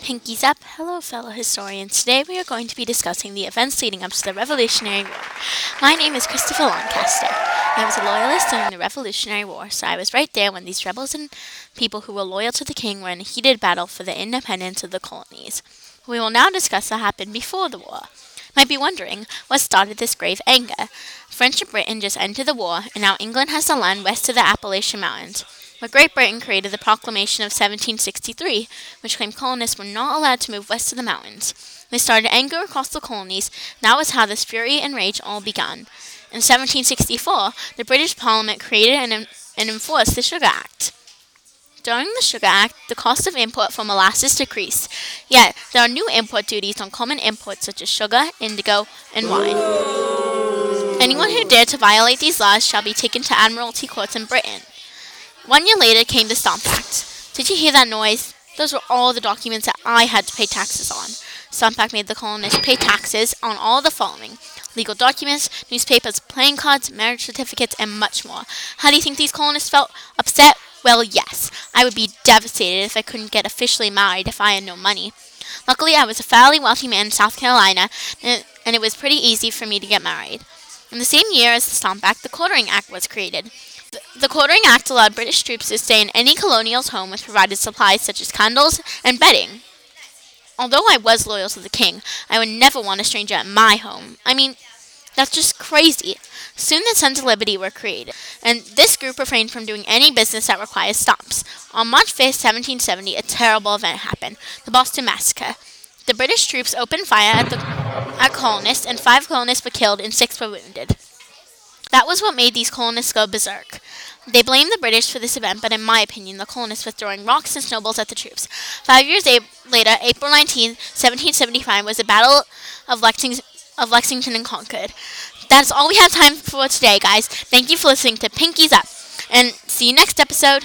Pinkies up. Hello, fellow historians. Today we are going to be discussing the events leading up to the Revolutionary War. My name is Christopher Lancaster. I was a loyalist during the Revolutionary War, so I was right there when these rebels and people who were loyal to the king were in a heated battle for the independence of the colonies. We will now discuss what happened before the war. Might be wondering what started this grave anger. French and Britain just ended the war, and now England has the land west of the Appalachian Mountains. But Great Britain created the Proclamation of 1763, which claimed colonists were not allowed to move west of the mountains. This started anger across the colonies. That was how this fury and rage all began. In 1764, the British Parliament created and, and enforced the Sugar Act. During the Sugar Act, the cost of import for molasses decreased. Yet, there are new import duties on common imports such as sugar, indigo, and wine. Anyone who dared to violate these laws shall be taken to admiralty courts in Britain. One year later came the Stamp Act. Did you hear that noise? Those were all the documents that I had to pay taxes on. Stamp Act made the colonists pay taxes on all the following legal documents, newspapers, playing cards, marriage certificates, and much more. How do you think these colonists felt? Upset? Well, yes. I would be devastated if I couldn't get officially married if I had no money. Luckily, I was a fairly wealthy man in South Carolina, and it was pretty easy for me to get married. In the same year as the Stamp Act, the Quartering Act was created. The Quartering Act allowed British troops to stay in any colonial's home with provided supplies such as candles and bedding. Although I was loyal to the king, I would never want a stranger at my home. I mean, that's just crazy. Soon the Sons of Liberty were created, and this group refrained from doing any business that required stamps. On March 5th, 1770, a terrible event happened the Boston Massacre. The British troops opened fire at, the, at colonists, and five colonists were killed and six were wounded. That was what made these colonists go berserk. They blamed the British for this event, but in my opinion, the colonists were throwing rocks and snowballs at the troops. Five years a- later, April 19, 1775, was the Battle of Lexington, of Lexington and Concord. That's all we have time for today, guys. Thank you for listening to Pinkies Up, and see you next episode.